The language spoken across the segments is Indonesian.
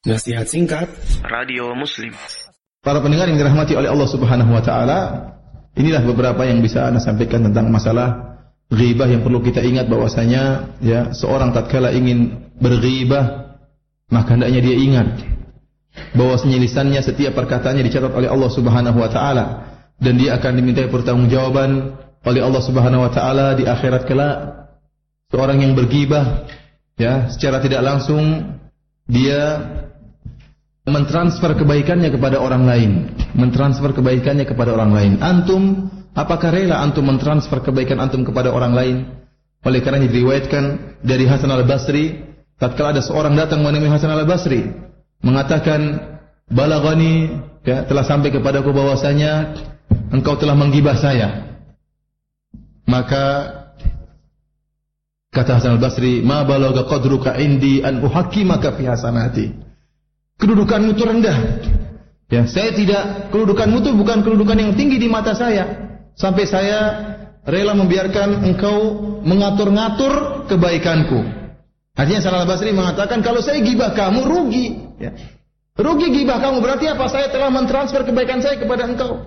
Nasihat singkat. Radio Muslim. Para pendengar yang dirahmati oleh Allah Subhanahu wa taala, inilah beberapa yang bisa Anda sampaikan tentang masalah ghibah yang perlu kita ingat bahwasanya ya seorang tatkala ingin berghibah maka hendaknya dia ingat bahwasanya lisannya setiap perkataannya dicatat oleh Allah Subhanahu wa taala. Dan dia akan dimintai pertanggungjawaban oleh Allah Subhanahu wa taala di akhirat kelak. Seorang yang berghibah ya secara tidak langsung dia mentransfer kebaikannya kepada orang lain, mentransfer kebaikannya kepada orang lain. Antum apakah rela antum mentransfer kebaikan antum kepada orang lain? Oleh karena diriwayatkan dari Hasan Al-Basri, tatkala ada seorang datang menemui Hasan Al-Basri, mengatakan, "Balagani ya, telah sampai kepadaku bahwasanya engkau telah menggibah saya." Maka kata Hasan Al-Basri, "Ma balagha qadruka indi an uhakkimaka fi hasanati." kedudukanmu itu rendah. Ya, saya tidak kedudukanmu itu bukan kedudukan yang tinggi di mata saya. Sampai saya rela membiarkan engkau mengatur-ngatur kebaikanku. Artinya Salah Basri mengatakan kalau saya gibah kamu rugi. Ya. Rugi gibah kamu berarti apa? Saya telah mentransfer kebaikan saya kepada engkau.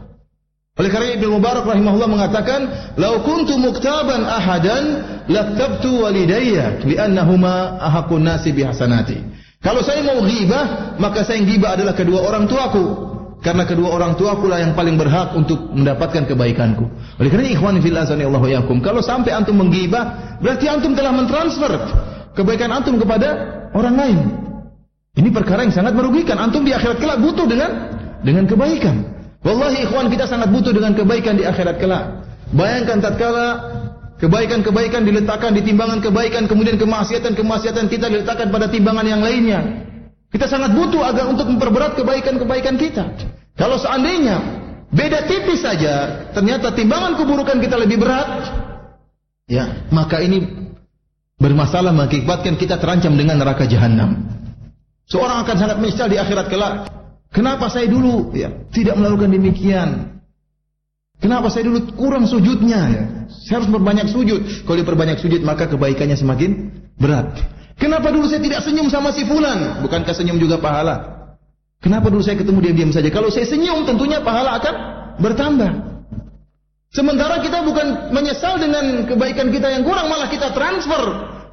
Oleh karena Ibnu Mubarak rahimahullah mengatakan, "Lau kuntu muktaban ahadan laktabtu walidayya li'annahuma ahakun nasi bihasanati." Kalau saya mau ghibah, maka saya yang ghibah adalah kedua orang tuaku. Karena kedua orang tuaku lah yang paling berhak untuk mendapatkan kebaikanku. Oleh karena ikhwan fil azani Allah yakum, kalau sampai antum menggibah, berarti antum telah mentransfer kebaikan antum kepada orang lain. Ini perkara yang sangat merugikan. Antum di akhirat kelak butuh dengan dengan kebaikan. Wallahi ikhwan kita sangat butuh dengan kebaikan di akhirat kelak. Bayangkan tatkala Kebaikan-kebaikan diletakkan di timbangan kebaikan, kemudian kemaksiatan-kemaksiatan kita diletakkan pada timbangan yang lainnya. Kita sangat butuh agar untuk memperberat kebaikan-kebaikan kita. Kalau seandainya beda tipis saja, ternyata timbangan keburukan kita lebih berat, ya, maka ini bermasalah mengakibatkan kita terancam dengan neraka jahanam. Seorang akan sangat menyesal di akhirat kelak. Kenapa saya dulu ya tidak melakukan demikian? Kenapa saya dulu kurang sujudnya? Ya? Saya harus berbanyak sujud. Kalau dia berbanyak sujud maka kebaikannya semakin berat. Kenapa dulu saya tidak senyum sama si fulan? Bukankah senyum juga pahala? Kenapa dulu saya ketemu dia diam saja? Kalau saya senyum tentunya pahala akan bertambah. Sementara kita bukan menyesal dengan kebaikan kita yang kurang, malah kita transfer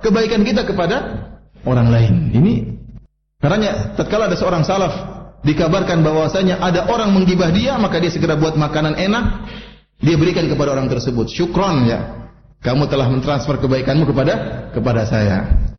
kebaikan kita kepada orang lain. Ini karena tatkala ada seorang salaf dikabarkan bahwasanya ada orang menggibah dia, maka dia segera buat makanan enak, dia berikan kepada orang tersebut. Syukron ya. Kamu telah mentransfer kebaikanmu kepada kepada saya.